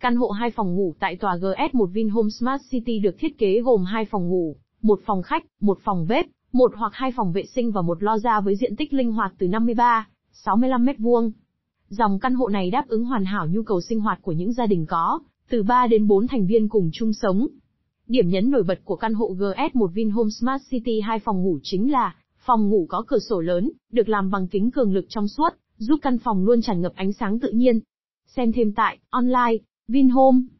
Căn hộ hai phòng ngủ tại tòa GS1 Vinhome Smart City được thiết kế gồm hai phòng ngủ, một phòng khách, một phòng bếp, một hoặc hai phòng vệ sinh và một loza với diện tích linh hoạt từ 53, 65m2. Dòng căn hộ này đáp ứng hoàn hảo nhu cầu sinh hoạt của những gia đình có từ 3 đến 4 thành viên cùng chung sống. Điểm nhấn nổi bật của căn hộ GS1 Vinhome Smart City hai phòng ngủ chính là phòng ngủ có cửa sổ lớn, được làm bằng kính cường lực trong suốt, giúp căn phòng luôn tràn ngập ánh sáng tự nhiên. Xem thêm tại online Vinhome